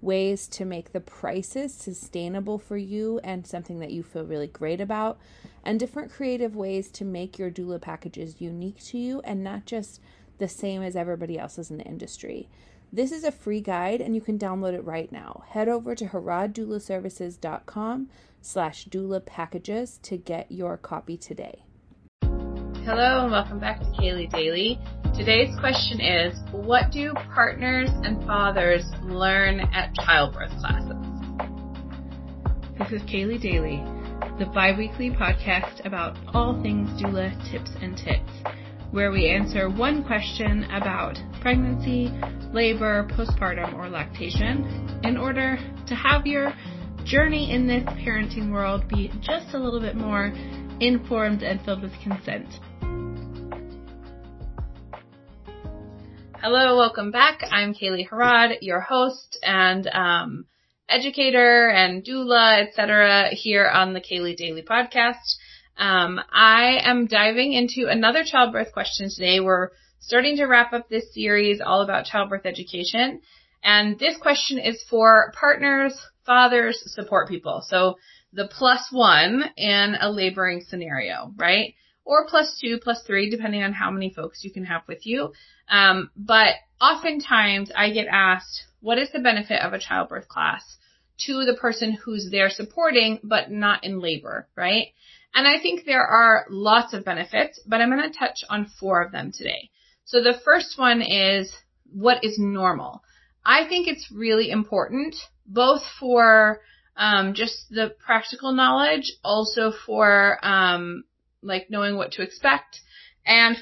ways to make the prices sustainable for you and something that you feel really great about, and different creative ways to make your doula packages unique to you and not just the same as everybody else's in the industry. This is a free guide and you can download it right now. Head over to harroddoulaservices.com slash doula packages to get your copy today. Hello and welcome back to Kaely Daily. Today's question is, what do partners and fathers learn at childbirth classes? This is Kaely Daily the biweekly podcast about all things doula tips and tips, where we answer one question about pregnancy, labor, postpartum, or lactation in order to have your journey in this parenting world be just a little bit more informed and filled with consent. Hello, welcome back. I'm Kaely Harrod, your host, and um, educator and doula, etc. here on the Kaylee Daily podcast. Um, I am diving into another childbirth question today. We're starting to wrap up this series all about childbirth education. And this question is for partners, fathers, support people. So the plus one in a laboring scenario, right? Or plus two, plus three, depending on how many folks you can have with you. Um, but oftentimes I get asked, what is the benefit of a childbirth class? to the person who's there supporting, but not in labor, right? And I think there are lots of benefits, but I'm going to touch on four of them today. So the first one is what is normal. I think it's really important, both for um, just the practical knowledge, also for um, like knowing what to expect, and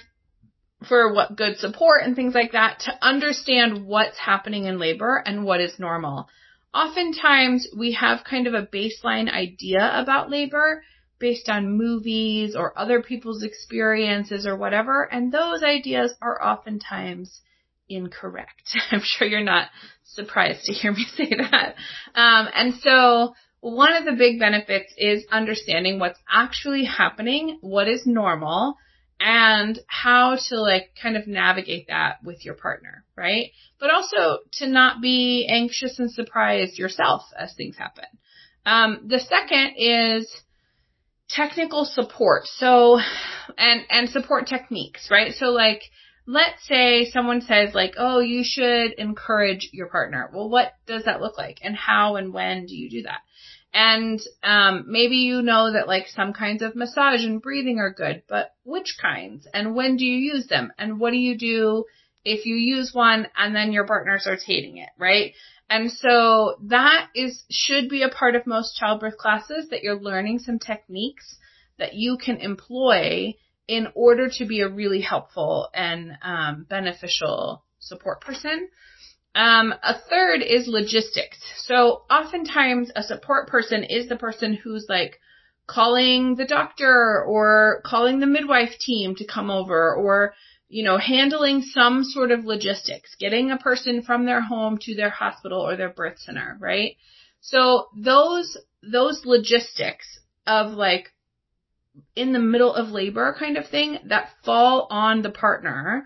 for what good support and things like that to understand what's happening in labor and what is normal oftentimes we have kind of a baseline idea about labor based on movies or other people's experiences or whatever, and those ideas are oftentimes incorrect. I'm sure you're not surprised to hear me say that. Um, and so one of the big benefits is understanding what's actually happening, what is normal, and how to like kind of navigate that with your partner, right? But also to not be anxious and surprised yourself as things happen. Um, the second is technical support. So, and, and support techniques, right? So like, let's say someone says like, oh, you should encourage your partner. Well, what does that look like? And how and when do you do that? And um, maybe you know that like some kinds of massage and breathing are good, but which kinds? And when do you use them? And what do you do if you use one and then your partner starts hating it, right? And so that is should be a part of most childbirth classes that you're learning some techniques that you can employ in order to be a really helpful and um, beneficial support person. Um, a third is logistics. So oftentimes a support person is the person who's like calling the doctor or calling the midwife team to come over or, you know, handling some sort of logistics, getting a person from their home to their hospital or their birth center, right? So those, those logistics of like in the middle of labor kind of thing that fall on the partner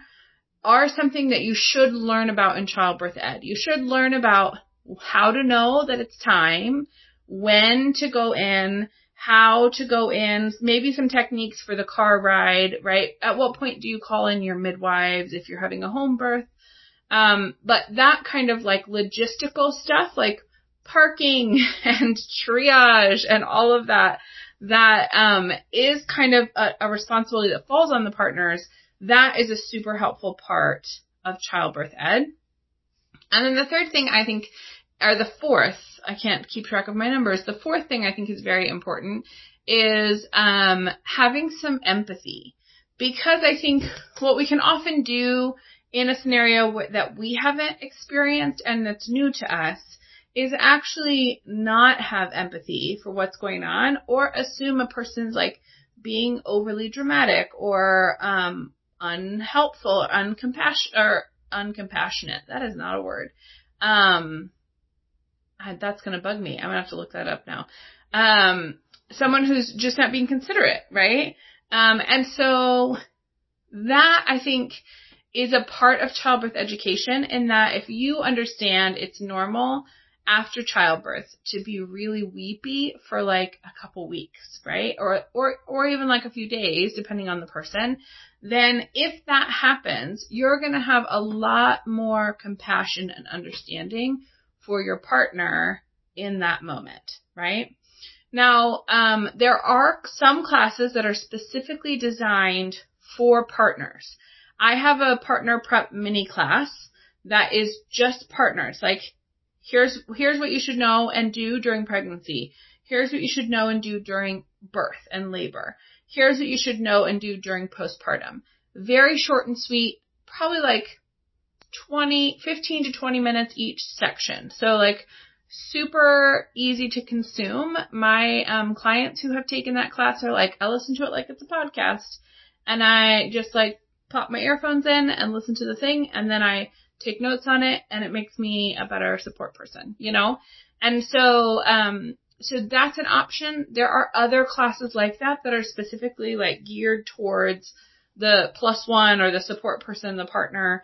are something that you should learn about in childbirth ed. You should learn about how to know that it's time, when to go in, how to go in, maybe some techniques for the car ride, right? At what point do you call in your midwives if you're having a home birth? Um, but that kind of like logistical stuff, like parking and triage and all of that, that um, is kind of a, a responsibility that falls on the partners that is a super helpful part of childbirth ed. And then the third thing I think, or the fourth, I can't keep track of my numbers. The fourth thing I think is very important is um, having some empathy, because I think what we can often do in a scenario that we haven't experienced and that's new to us is actually not have empathy for what's going on or assume a person's like being overly dramatic or um, unhelpful or uncompassionate or uncompassionate. That is not a word. Um, that's gonna bug me. I'm gonna have to look that up now. Um, someone who's just not being considerate, right? Um, and so that I think is a part of childbirth education in that if you understand it's normal after childbirth to be really weepy for like a couple weeks, right? Or, or, or even like a few days, depending on the person, then if that happens, you're going to have a lot more compassion and understanding for your partner in that moment, right? Now, um, there are some classes that are specifically designed for partners. I have a partner prep mini class that is just partners. Like, here's, here's what you should know and do during pregnancy. Here's what you should know and do during birth and labor. Here's what you should know and do during postpartum. Very short and sweet, probably like 20, 15 to 20 minutes each section. So like super easy to consume. My um, clients who have taken that class are like, I listen to it like it's a podcast and I just like pop my earphones in and listen to the thing and then I take notes on it and it makes me a better support person, you know? And so, um, so that's an option. There are other classes like that that are specifically like geared towards the plus one or the support person, the partner.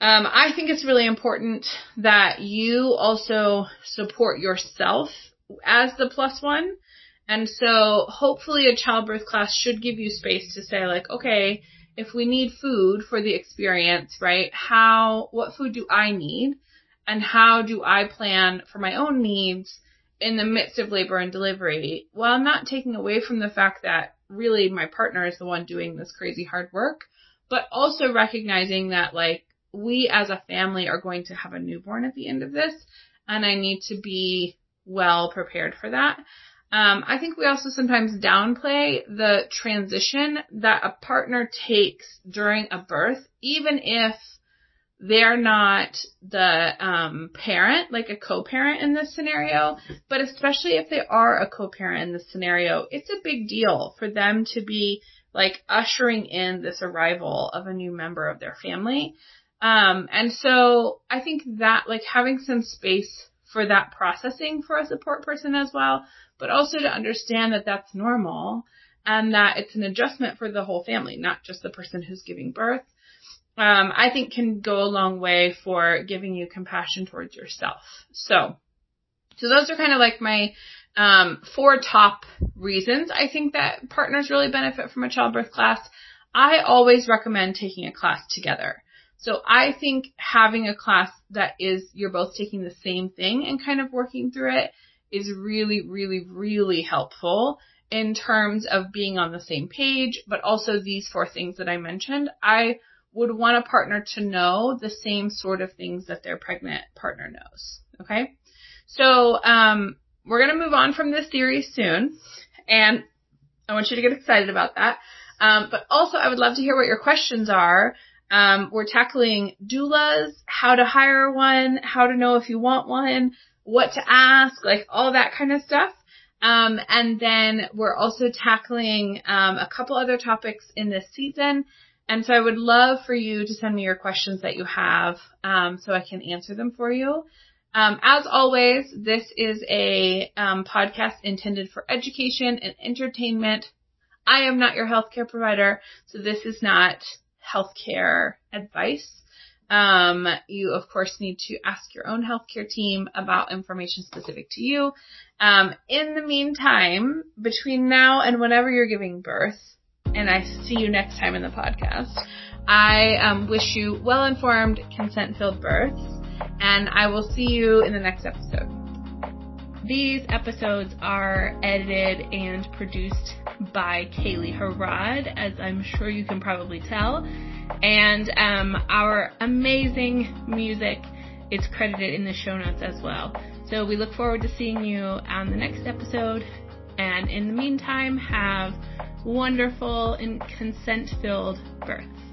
Um, I think it's really important that you also support yourself as the plus one. And so hopefully a childbirth class should give you space to say like, okay, if we need food for the experience, right? How, what food do I need? And how do I plan for my own needs in the midst of labor and delivery while not taking away from the fact that really my partner is the one doing this crazy hard work, but also recognizing that like we as a family are going to have a newborn at the end of this and I need to be well prepared for that. Um, I think we also sometimes downplay the transition that a partner takes during a birth, even if they're not the um, parent, like a co-parent in this scenario, but especially if they are a co-parent in this scenario, it's a big deal for them to be like ushering in this arrival of a new member of their family. Um, and so I think that like having some space for that processing for a support person as well but also to understand that that's normal and that it's an adjustment for the whole family, not just the person who's giving birth. Um, I think can go a long way for giving you compassion towards yourself. So, so those are kind of like my um, four top reasons I think that partners really benefit from a childbirth class. I always recommend taking a class together. So I think having a class that is you're both taking the same thing and kind of working through it is really, really, really helpful in terms of being on the same page, but also these four things that I mentioned. I would want a partner to know the same sort of things that their pregnant partner knows. Okay. So, um, we're going to move on from this theory soon and I want you to get excited about that. Um, but also I would love to hear what your questions are. Um, we're tackling doulas, how to hire one, how to know if you want one, what to ask, like all that kind of stuff. Um, and then we're also tackling um, a couple other topics in this season. And so I would love for you to send me your questions that you have um, so I can answer them for you. Um, as always, this is a um, podcast intended for education and entertainment. I am not your healthcare provider, so this is not healthcare advice. Um, you of course need to ask your own healthcare team about information specific to you. Um, in the meantime, between now and whenever you're giving birth, and I see you next time in the podcast, I um, wish you well informed, consent filled births, and I will see you in the next episode. These episodes are edited and produced by Kaely Harrod, as I'm sure you can probably tell and um, our amazing music is credited in the show notes as well. So we look forward to seeing you on the next episode. And in the meantime, have wonderful and consent filled births.